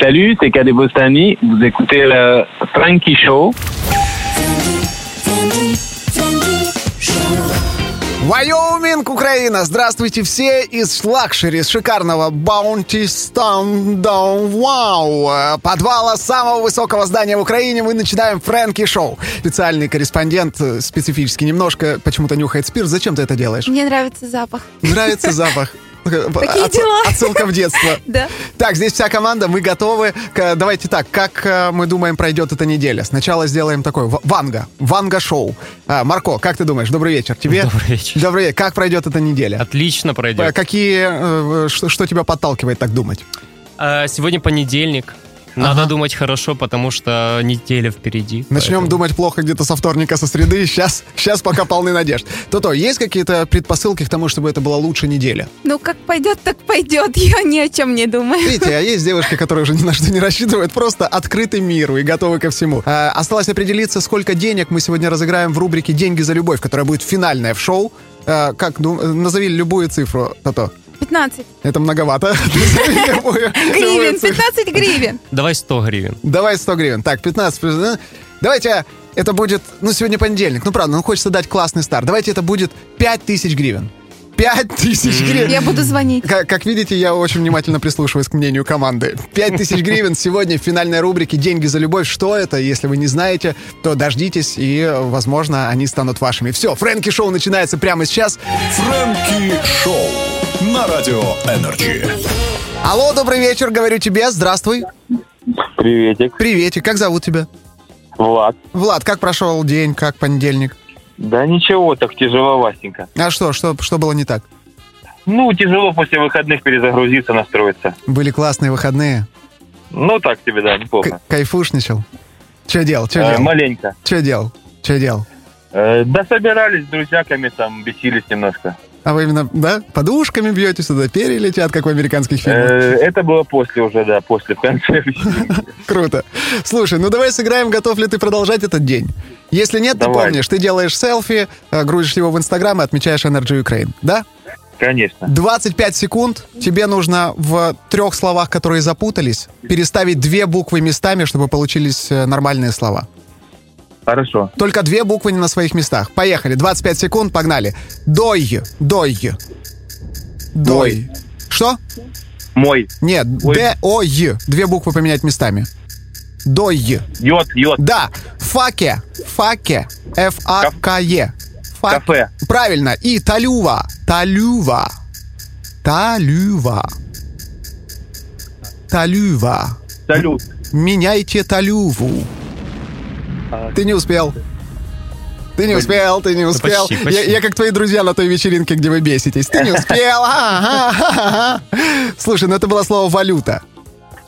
Salut, c'est Kadebostany. Vous écoutez le Frankie Show. Вайоминг, Украина! Здравствуйте все из лакшери, из шикарного Bounty Down Wow, подвала самого высокого здания в Украине. Мы начинаем Фрэнки Шоу. Специальный корреспондент, э, специфически немножко, почему-то нюхает спирт. Зачем ты это делаешь? Мне нравится запах. Нравится запах. Такие Отс- дела. Отсылка в детство. Да. Так, здесь вся команда, мы готовы. Давайте так, как э, мы думаем, пройдет эта неделя? Сначала сделаем такой в- Ванга, Ванга-шоу. А, Марко, как ты думаешь? Добрый вечер. Тебе? Добрый вечер. Добрый вечер. Как пройдет эта неделя? Отлично Э, пройдет. Какие, э, что, что тебя подталкивает так думать? А, Сегодня понедельник. Надо думать хорошо, потому что неделя впереди. Начнем поэтому- думать плохо где-то со вторника, со среды. Сейчас, сейчас пока полны надежд. То-то, есть какие-то предпосылки к тому, чтобы это была лучшая неделя? Ну, как пойдет, так пойдет. Я ни о чем не думаю. Видите, а есть девушки, которые уже ни на что не рассчитывают, просто открыты миру и готовы ко всему. А, осталось определиться, сколько денег мы сегодня разыграем в рубрике «Деньги за любовь», которая будет финальная в шоу. А, как, ну, назови любую цифру, то-то. 15 Это многовато. Гривен, цифру. 15 гривен. Давай 100 гривен. Давай 100 гривен. Так, 15 плюс... Давайте это будет... Ну, сегодня понедельник. Ну, правда, ну, хочется дать классный старт. Давайте это будет 5000 гривен. 5000 гривен. Я буду звонить. Как, как видите, я очень внимательно прислушиваюсь к мнению команды. 5000 гривен сегодня в финальной рубрике «Деньги за любовь». Что это? Если вы не знаете, то дождитесь, и, возможно, они станут вашими. Все, Фрэнки Шоу начинается прямо сейчас. Фрэнки Шоу на Радио Энерджи. Алло, добрый вечер, говорю тебе. Здравствуй. Приветик. Приветик, как зовут тебя? Влад. Влад, как прошел день, как понедельник? Да ничего, так тяжеловастенько. А что, что, что было не так? Ну, тяжело после выходных перезагрузиться, настроиться. Были классные выходные. Ну, так тебе, да, К- неплохо. кайфушничал. Че делал? Че Э, делал? маленько. Че делал? Че делал? Э, да собирались с друзьяками, там, бесились немножко. А вы именно, да, подушками бьете сюда, перья летят, как в американских Э, фильмах. это было после уже, да, после, в конце. Круто. Слушай, ну давай сыграем, готов ли ты продолжать этот день? Если нет, ты Давай. помнишь, ты делаешь селфи, э, грузишь его в Инстаграм и отмечаешь Energy Ukraine, да? Конечно. 25 секунд. Тебе нужно в трех словах, которые запутались, переставить две буквы местами, чтобы получились э, нормальные слова. Хорошо. Только две буквы не на своих местах. Поехали. 25 секунд, погнали. Дой. Дой. Дой. Что? Мой. Нет, Ой. Д-О-Й. Две буквы поменять местами. Дой. Йод, йод. Да. Факе. Факе. Ф-А-К-Е. Фа- Кафе. Правильно. И талюва. Талюва. Талюва. Талюва. Салют. Меняйте талюву. Ты не успел. Ты не успел, ты не успел. почти, почти. Я, я как твои друзья на той вечеринке, где вы беситесь. Ты не успел. Слушай, ну это было слово валюта.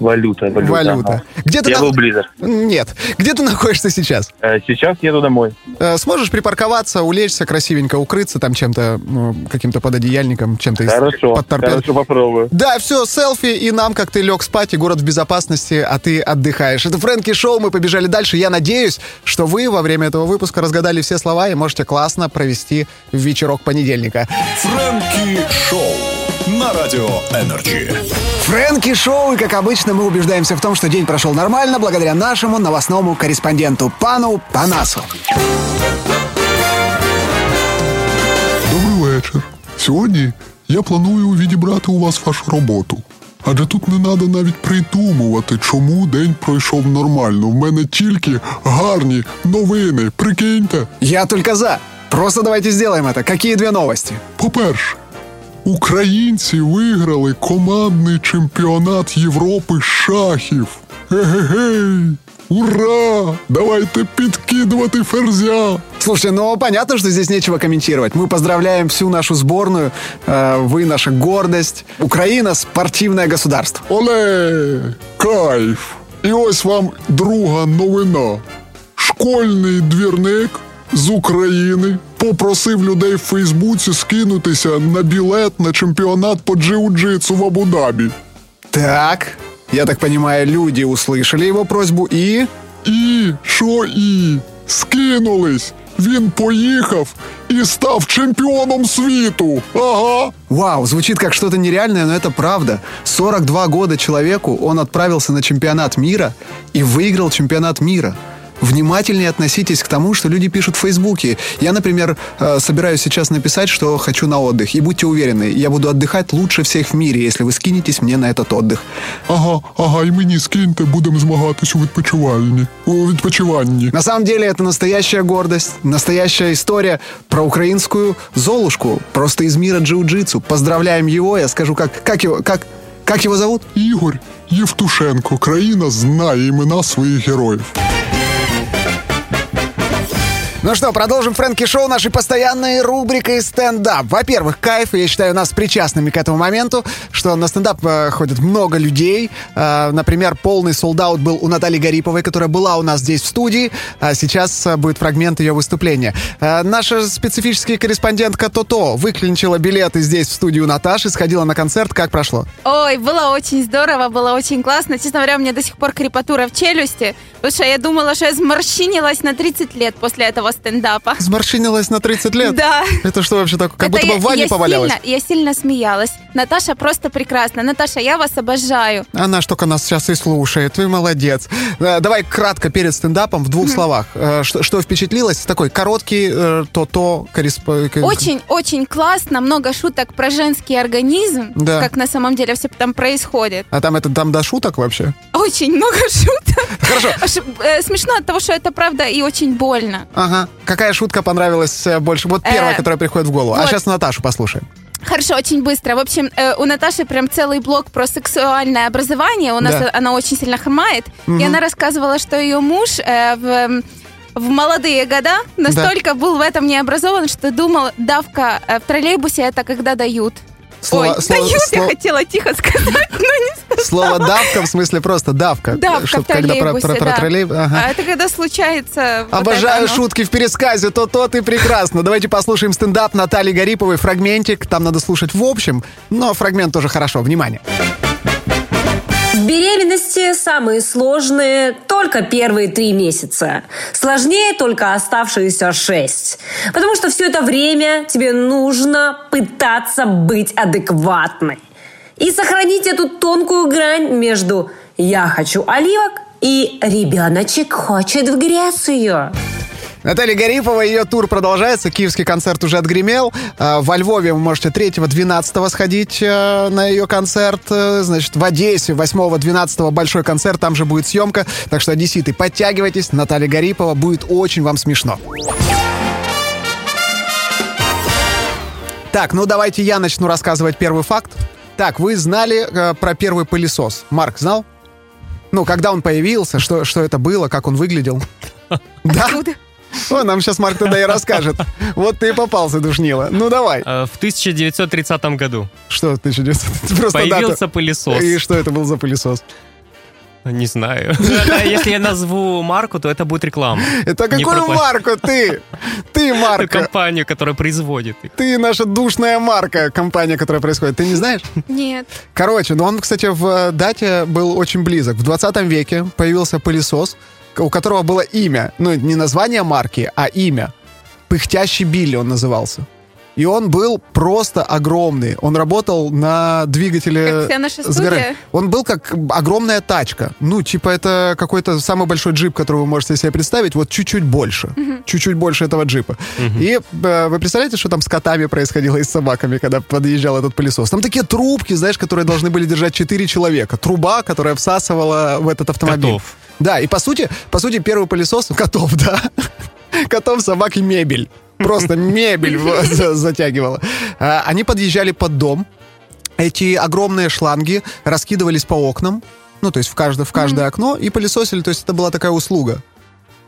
Валюта, валюта. Валюта. ага. Где ты Я на- был близок. Нет. Где ты находишься сейчас? Э, Сейчас еду домой. Э, Сможешь припарковаться, улечься красивенько, укрыться там чем-то, ну, каким-то пододеяльником, чем-то из- Хорошо. под торпед- Хорошо, попробую. Да, все, селфи и нам, как ты лег спать, и город в безопасности, а ты отдыхаешь. Это Фрэнки Шоу, мы побежали дальше. Я надеюсь, что вы во время этого выпуска разгадали все слова и можете классно провести вечерок понедельника. Фрэнки Шоу на Радио Энерджи. Фрэнки Шоу, и как обычно мы убеждаемся в том, что день прошел нормально благодаря нашему новостному корреспонденту пану Панасу. Добрий вечір. Сьогодні я планую відібрати у вас вашу роботу. Адже тут не треба навіть придумувати, чому день пройшов нормально. В мене тільки гарні новини. Прикиньте. Я только за. Просто давайте сделаем это. Какие две новости? По-перше, українці виграли командний чемпіонат Європи з шахів. Ге-ге-гей! Ура! Давайте підкидувати ферзя! Слушай, ну понятно, что здесь нечего комментировать. Мы поздравляем всю нашу сборную. Э, Вы наша гордость. Украина спортивное государство. Оле! Кайф! І ось вам друга новина. Школьний двірник з України попросив людей в Фейсбуці скинутися на білет на чемпіонат по джиу-джитсу в Абу-Дабі. Так, я так понимаю, люди услышали его просьбу и... І що і? Скинулись! він поїхав і став чемпіоном світу. Ага. Вау, звучит как что-то нереальное, но это правда. 42 года человеку, он отправился на чемпионат мира и выиграл чемпионат мира. Внимательнее относитесь к тому, что люди пишут в Фейсбуке. Я, например, э, собираюсь сейчас написать, что хочу на отдых. И будьте уверены, я буду отдыхать лучше всех в мире, если вы скинетесь мне на этот отдых. Ага, ага, і мені скиньте, будемо змагатись у відпочивальні. У відпочиванні. На самом деле это настоящая гордость, настоящая история про украинскую Золушку, просто из мира джиу-джитсу. Поздравляем его, я скажу, как, как его, как, как его зовут? Ігор Євтушенко. Країна знає імена своїх героїв. Ну что, продолжим Фрэнки Шоу нашей постоянной рубрикой стендап. Во-первых, кайф, я считаю нас причастными к этому моменту, что на стендап э, ходит много людей. Э, например, полный солдат был у Натальи Гариповой, которая была у нас здесь в студии. А сейчас э, будет фрагмент ее выступления. Э, наша специфический корреспондентка Тото выклинчила билеты здесь в студию Наташи, сходила на концерт. Как прошло? Ой, было очень здорово, было очень классно. Честно говоря, у меня до сих пор крепатура в челюсти, потому что я думала, что я сморщинилась на 30 лет после этого стендапа. Сморщинилась на 30 лет? Да. Это что вообще такое? Как Это будто бы в ванне я повалялась. Сильно, я сильно смеялась. Наташа просто прекрасна. Наташа, я вас обожаю. Она ж только нас сейчас и слушает. Вы молодец. Э, Давай кратко перед стендапом в двух словах. Э, Что, что впечатлилось? Такой короткий э, то-то Очень-очень классно, много шуток про женский организм, Да. как на самом деле все там происходит. А там это там до шуток вообще? Очень много шуток. Хорошо. Смешно от того, что это правда и очень больно. Ага. Какая шутка понравилась э, больше? Вот первая, Э, которая приходит в голову. А сейчас Наташу послушаем. Хорошо, очень быстро. В общем, э, у Наташи прям целый блок про сексуальное образование. У нас Да. она очень сильно хромает. И она рассказывала, что ее муж в, в молодые года настолько был в этом необразован, что думал, давка в троллейбусе это когда дают. Слово- Ой, слово- дают, я слово- хотела тихо сказать, но не сказала. Слово давка в смысле просто давка. Давка Чтоб в когда про, про, про да. троллейбус. Ага. А это когда случается... вот Обожаю оно. шутки в пересказе, то то ты прекрасно. Давайте послушаем стендап Натальи Гариповой, фрагментик. Там надо слушать в общем, но фрагмент тоже хорошо. Внимание. В беременности самые сложные только первые три месяца. Сложнее только оставшиеся шесть. Потому что все это время тебе нужно пытаться быть адекватной. И сохранить эту тонкую грань между «я хочу оливок» и «ребеночек хочет в Грецию». Наталья Гарипова, ее тур продолжается. Киевский концерт уже отгремел. Э, Во Львове вы можете 3-12 сходить э, на ее концерт. Э, Значит, в Одессе 8-12 большой концерт. Там же будет съемка. Так что, одесситы, подтягивайтесь. Наталья Гарипова будет очень вам смешно. Так, ну давайте я начну рассказывать первый факт. Так, вы знали э, про первый пылесос? Марк знал? Ну, когда он появился, что, что это было, как он выглядел? Да? О, нам сейчас Марк тогда и расскажет. Вот ты и попался, душнила. Ну давай. Э, В 1930 году Что 1900? Просто появился дата. пылесос. И что это был за пылесос? Не знаю. Если я назову марку, то это будет реклама. Это какую марку ты? Ты марка. компанию, которая производит. Ты наша душная марка, компания, которая происходит. Ты не знаешь? Нет. Короче, ну он, кстати, в э, дате был очень близок. В 20 веке появился пылесос, у которого было имя. Ну, не название марки, а имя. Пыхтящий Билли он назывался. И он был просто огромный. Он работал на двигателе... Как вся наша с горы. Он был как огромная тачка. Ну, типа это какой-то самый большой джип, который вы можете себе представить, вот чуть-чуть больше. Чуть-чуть больше этого джипа. И э, вы представляете, что там с котами происходило и с собаками, когда подъезжал этот пылесос? Там такие трубки, знаешь, которые должны были держать 4 человека. Труба, которая всасывала в этот автомобиль. Котов. Да, и по сути, по сути, первый пылесос котов, да. Котов, собак и мебель. Просто мебель затягивала. А, Они подъезжали под дом. Эти огромные шланги раскидывались по окнам. Ну, то есть в каждое, в каждое окно и пылесосили. То есть это была такая услуга.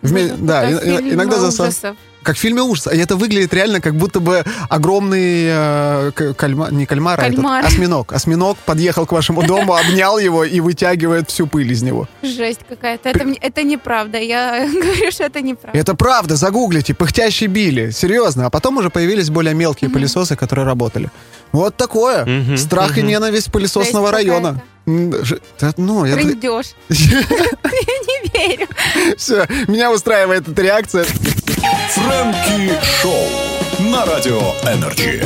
Вме- да, и- иногда заса- ужасов. Как в фильме ужаса. И это выглядит реально, как будто бы огромный э, кальма- не кальмар, а этот, Кальмар. осьминог. Осьминог подъехал к вашему дому, обнял его и вытягивает всю пыль из него. Жесть какая-то. Это, это неправда. Я говорю, что это неправда. Это правда, загуглите, пыхтящий Билли, серьезно. А потом уже появились более мелкие пылесосы, которые работали. Вот такое. Мгм, Страх и мгм. ненависть пылесосного Жесть района. Ну, я... Я не верю. Все, меня устраивает эта реакция. Фрэнки Шоу на Радио Энерджи.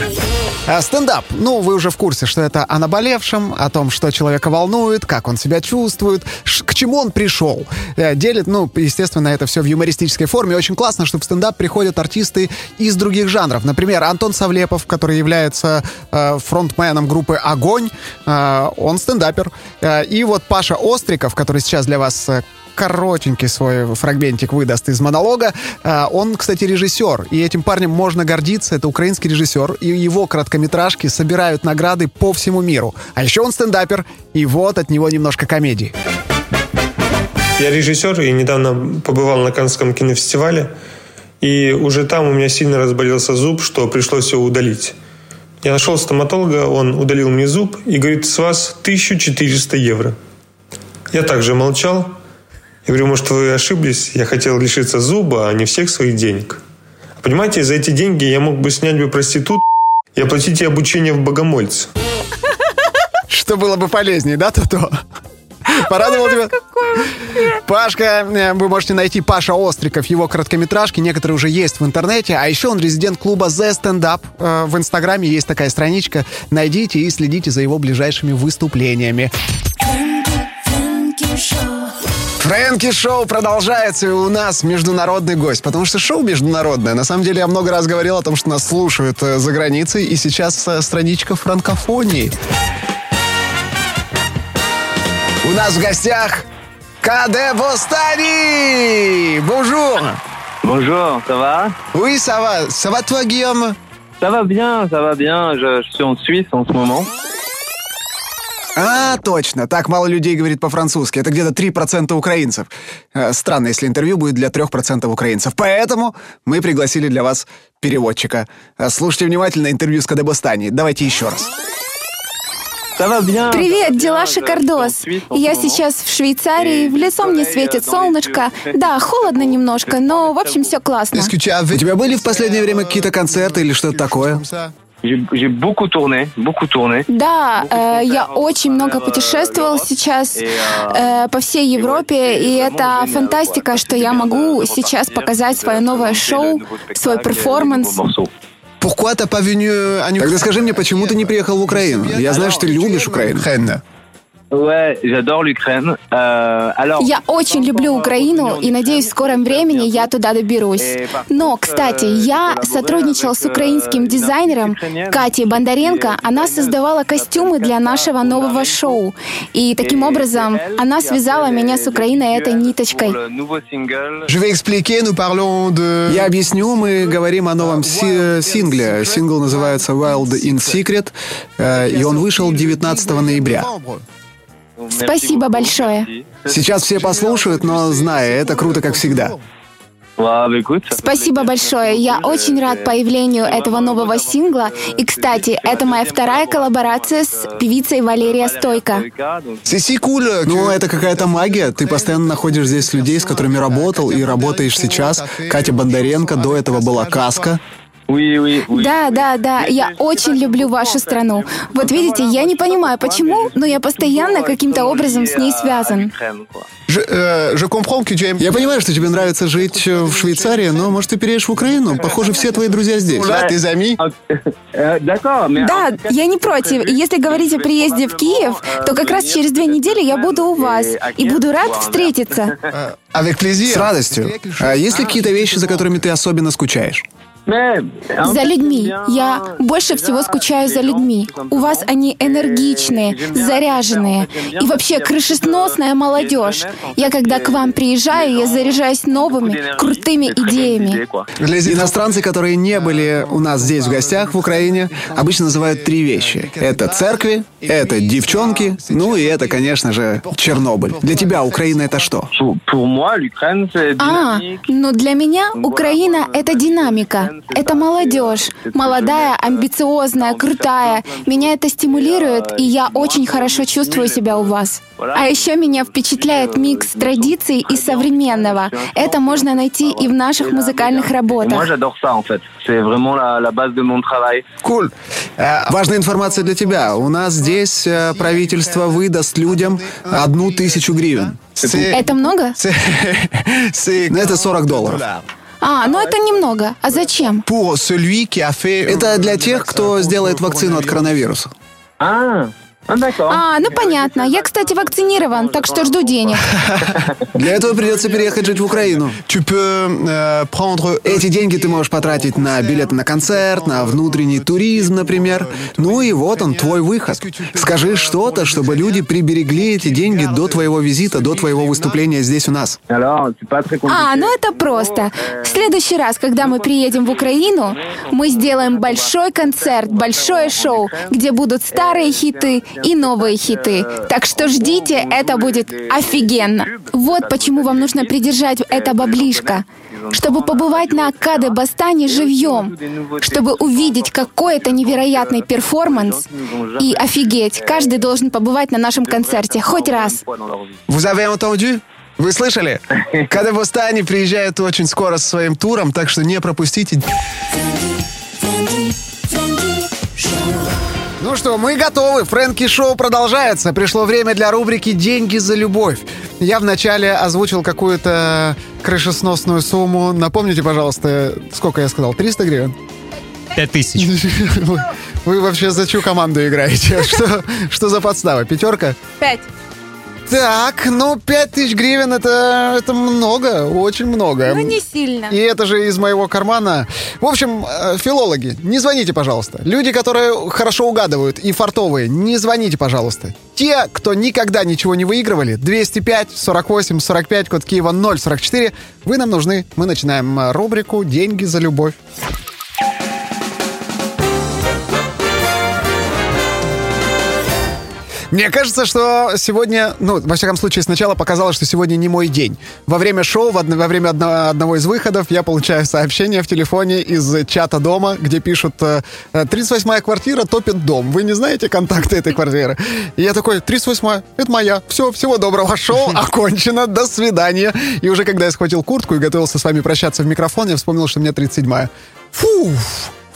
А, Стендап. Ну, вы уже в курсе, что это о наболевшем, о том, что человека волнует, как он себя чувствует, к чему он пришел. Э, Делит, ну, естественно, это все в юмористической форме. Очень классно, что в стендап приходят артисты из других жанров. Например, Антон Савлепов, который является э, фронтменом группы «Огонь», э, он стендапер. Э, и вот Паша Остриков, который сейчас для вас э, коротенький свой фрагментик выдаст из монолога. А, Он, кстати, режиссер, и этим парнем можно гордиться. Это украинский режиссер, и его короткометражки собирают награды по всему миру. А еще он стендапер, и вот от него немножко комедии. Я режиссер и недавно побывал на Каннском кинофестивале. И уже там у меня сильно разболелся зуб, что пришлось его удалить. Я нашел стоматолога, он удалил мне зуб и говорит, с вас 1400 евро. Я также молчал. Я говорю, может, вы ошиблись? Я хотел лишиться зуба, а не всех своих денег. Понимаете, за эти деньги я мог бы снять бы проститут и оплатить ей обучение в богомольце. Что было бы полезнее, да, то-то? Порадовал тебя? Пашка, э, вы можете найти Паша Остриков, его короткометражки, некоторые уже есть в интернете, а еще он резидент клуба The Stand Up. Э, В инстаграме есть такая страничка, найдите и следите за его ближайшими выступлениями. Фрэнки Шоу продолжается, и у нас международный гость, потому что шоу международное. На самом деле я много раз говорил о том, что нас слушают э, за границей, и сейчас э, страничка франкофонии. У нас в гостях Каде Бостани! Bonjour! Bonjour, ça va Oui, ça va. Ça va toi, Guillaume Ça va bien, ça va bien. Je, je suis en Suisse en ce moment. А, точно. Так мало людей говорит по-французски. Это где-то 3% украинцев. Э, Странно, если интервью будет для 3% украинцев. Поэтому мы пригласили для вас переводчика. Э, Слушайте внимательно интервью с Кадебостани. Давайте еще раз. Привет, дела шикардос. Я сейчас в Швейцарии, в лицо мне светит солнышко. Да, холодно немножко, но в общем все классно. У тебя были в последнее время какие-то концерты или что-то такое? J'ai beaucoup tourné, beaucoup tourné. Да, э, я очень много путешествовал сейчас э, по всей Европе, и это фантастика, что я могу сейчас показать свое новое шоу, свой перформанс. Pourquoi t'as pas venu à Тогда скажи мне, почему ты не приехал в Украину? Я знаю, что ты любишь Украину. Ouais, j'adore l'Ukraine. Euh, alors, Я очень люблю Украину и надеюсь, в скором времени я туда доберусь. Но, кстати, я сотрудничал с украинским дизайнером Катей Бондаренко. Она создавала костюмы для нашего нового шоу. И таким образом она связала меня с Украиной этой ниточкой. Я объясню, мы говорим о новом си- сингле. Сингл называется Wild in Secret, э, и он вышел 19 ноября. Спасибо большое. Сейчас все послушают, но зная, это круто, как всегда. Спасибо большое. Я очень рад появлению этого нового сингла. И, кстати, это моя вторая коллаборация с певицей Валерия Стойко. Ну, это какая-то магия. Ты постоянно находишь здесь людей, с которыми работал, и работаешь сейчас. Катя Бондаренко, до этого была Каска. Да, да, да, я очень люблю вашу страну. Вот видите, я не понимаю, почему, но я постоянно каким-то образом с ней связан. э, Я понимаю, что тебе нравится жить э, в Швейцарии, но, может, ты переедешь в Украину? Похоже, все твои друзья здесь. Euh, D'accord, mais Да, я не против. Если говорить о приезде в Киев, то как раз через две недели я буду у вас и буду рад встретиться. С радостью. А есть ли какие-то вещи, за которыми ты особенно скучаешь? За людьми. Я больше всего скучаю за людьми. У вас они энергичные, заряженные. И вообще крышесносная молодежь. Я когда к вам приезжаю, я заряжаюсь новыми, крутыми идеями. Иностранцы, которые не были у нас здесь в гостях в Украине, обычно называют три вещи. Это церкви, это девчонки, ну и это, конечно же, Чернобыль. Для тебя Украина это что? А, dynamique. ну для меня Украина — это динамика, это молодежь. Молодая, амбициозная, крутая. Меня это стимулирует, и я очень хорошо чувствую себя у вас. А еще меня впечатляет микс традиций и современного. Это можно найти и в наших музыкальных работах. Куль. Э, Важная информация для тебя. У нас здесь э, правительство выдаст людям одну тысячу гривен. Это много? Ну, это 40 долларов. А, ну это немного. А зачем? Fait... Это для тех, кто сделает вакцину от коронавируса. D'accord. А, ну понятно. Я, кстати, вакцинирован, так что жду денег. Для этого придется переехать жить в Украину. Э, prendre... Эти деньги ты можешь потратить на билеты на концерт, на внутренний туризм, например. Ну и вот он, твой выход. Скажи что-то, чтобы люди приберегли эти деньги до твоего визита, до твоего выступления здесь у нас. А, ну это просто. В следующий раз, когда мы приедем в Украину, мы сделаем большой концерт, большое шоу, где будут старые хиты и новые хиты. Так что ждите, это будет офигенно. Вот почему вам нужно придержать это баблишко. Чтобы побывать на Акаде Бастане живьем, чтобы увидеть, какой это невероятный перформанс, и офигеть, каждый должен побывать на нашем концерте хоть раз. Vous avez entendu? Вы слышали? Когда в Астане приезжают очень скоро со своим туром, так что не пропустите. Что, мы готовы. Фрэнки Шоу продолжается. Пришло время для рубрики «Деньги за любовь». Я вначале озвучил какую-то крышесносную сумму. Напомните, пожалуйста, сколько я сказал? 300 гривен? Пять тысяч. Вы, вы вообще за чью команду играете? Что, что за подстава? Пятерка? Пять. Так, ну, 5000 гривен это, это много, очень много. Ну, не сильно. И это же из моего кармана. В общем, э, филологи, не звоните, пожалуйста. Люди, которые хорошо угадывают и фартовые, не звоните, пожалуйста. Те, кто никогда ничего не выигрывали, 205 48 45, код Киева 044, вы нам нужны. Мы начинаем э, рубрику «Деньги за любовь». Мне кажется, что сегодня, ну, во всяком случае, сначала показалось, что сегодня не мой день. Во время шоу, в одно- во время одно- одного из выходов, я получаю сообщение в телефоне из чата дома, где пишут э, «38-я квартира топит дом». Вы не знаете контакты этой квартиры? И я такой, 38-я, это моя. Все, всего доброго. Шоу окончено. До свидания. И уже когда я схватил куртку и готовился с вами прощаться в микрофон, я вспомнил, что мне 37-я. Фу,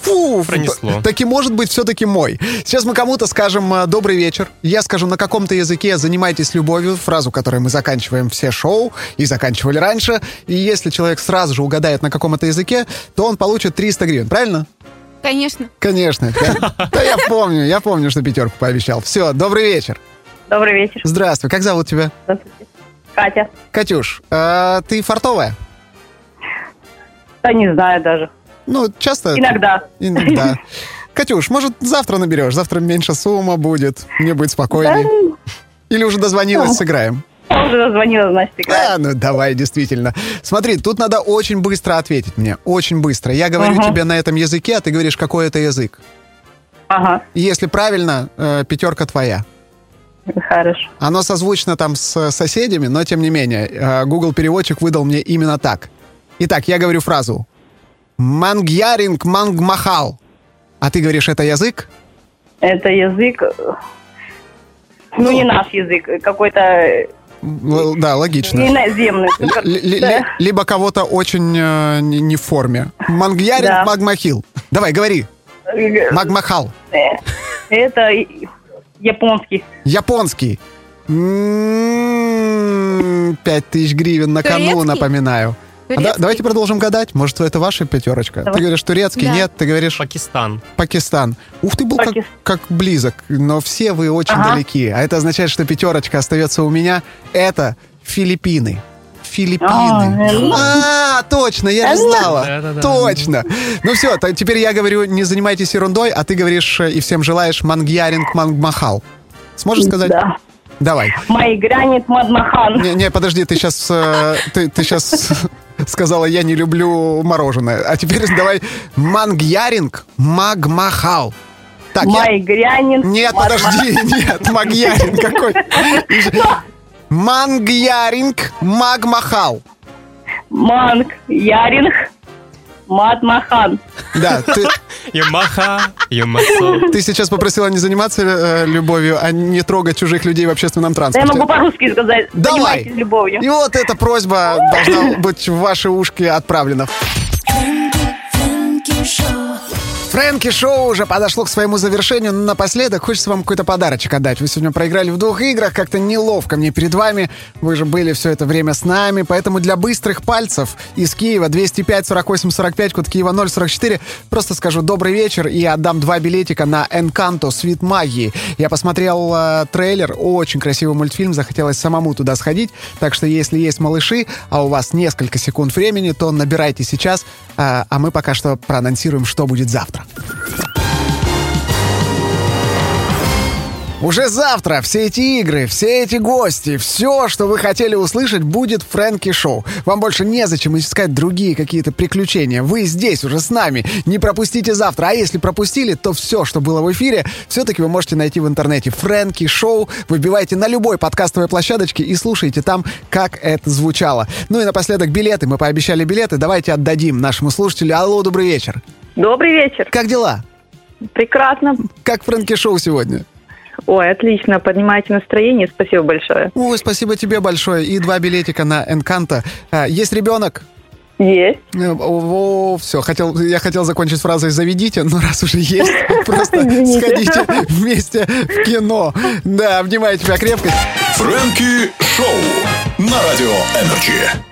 Фу, Пронесло. таки может быть все-таки мой. Сейчас мы кому-то скажем э, «добрый вечер». Я скажу на каком-то языке «занимайтесь любовью», фразу, которой мы заканчиваем все шоу и заканчивали раньше. И если человек сразу же угадает на каком-то языке, то он получит 300 гривен, правильно? Конечно. Конечно. Да, Да я помню, я помню, что пятерку пообещал. Все, добрый вечер. Добрый вечер. Здравствуй, как зовут тебя? Здравствуйте. Катя. Катюш, э, ты фартовая? Да не знаю даже. Ну, часто... Иногда. Иногда. Катюш, может, завтра наберешь? Завтра меньше сумма будет, мне будет спокойнее. Или уже дозвонилась, сыграем? Уже дозвонила, значит, играю. А, ну давай, действительно. Смотри, тут надо очень быстро ответить мне. Очень быстро. Я говорю Ага. тебе на этом языке, а ты говоришь, какой это язык. Ага, если правильно, э, пятерка твоя. хорошо. Оно созвучно там с соседями, но тем не менее, э, Google переводчик выдал мне именно так. Итак, я говорю фразу. Мангьяринг мангмахал. А ты говоришь, это язык? Это язык... э, Ну, не наш язык, какой-то Л- Да, логично. иноземный. Л- Да. ли- Либо кого-то очень э, не не в форме. Мангьяринг Да. магмахил. Давай, говори. Э, Магмахал. э, Это японский. Японский. М, Пять тысяч гривен на кону, напоминаю. А да- давайте продолжим гадать. Может, это ваша пятерочка? Давай. Ты говоришь турецкий, Да. нет, ты говоришь Пакистан. Пакистан. Ух, ты был как, как близок, но все вы очень Ага. далеки. А это означает, что пятерочка остается у меня. Это Филиппины. Филиппины. А. А, точно, я же знала. Точно. Ну все, теперь я говорю, не занимайтесь ерундой, а ты говоришь э, и всем желаешь мангьяринг мангмахал. Сможешь сказать? Да. Давай. Мои гранит Мадмахан. Не, не, подожди, ты сейчас, ты, ты сейчас сказала, я не люблю мороженое. А теперь давай мангьяринг магмахал. Так, я- Мои грянин. Нет, подожди, нет, Магьярин какой. Мангьяринг Магмахал. Манг. Яринг. Мадмахан. Да, ты, Ямаха, Ямасо. ты сейчас попросила не заниматься э, любовью, а не трогать чужих людей в общественном Да я транспорте. могу по-русски сказать. Давай. Занимайтесь любовью. И вот эта просьба должна быть в ваши ушки отправлена. Фрэнки Шоу уже подошло к своему завершению, но напоследок хочется вам какой-то подарочек отдать. Вы сегодня проиграли в двух играх, как-то неловко мне перед вами. Вы же были все это время с нами, поэтому для быстрых пальцев из Киева 205 48 45, код Киева 044, просто скажу добрый вечер и отдам два билетика на Encanto Свит Магии. Я посмотрел э, трейлер, очень красивый мультфильм, захотелось самому туда сходить, так что если есть малыши, а у вас несколько секунд времени, то набирайте сейчас, э, а мы пока что проанонсируем, что будет завтра. Уже завтра все эти игры, все эти гости, все, что вы хотели услышать, будет Фрэнки Шоу. Вам больше незачем искать другие какие-то приключения. Вы здесь уже с нами. Не пропустите завтра. А если пропустили, то все, что было в эфире, все-таки вы можете найти в интернете. Фрэнки Шоу. Выбивайте на любой подкастовой площадочке и слушайте там, как это звучало. Ну и напоследок билеты. Мы пообещали билеты. Давайте отдадим нашему слушателю. Алло, добрый вечер. Добрый вечер. Как дела? Прекрасно. Как Фрэнки Шоу сегодня? Ой, отлично. Поднимаете настроение. Спасибо большое. Ой, спасибо тебе большое. И два билетика на Энканто. А, есть ребенок? Есть. Э, О, все, хотел, я хотел закончить фразой «заведите», но раз уже есть, просто сходите вместе в кино. Да, обнимаю тебя крепко. Фрэнки Шоу на Радио Энерджи.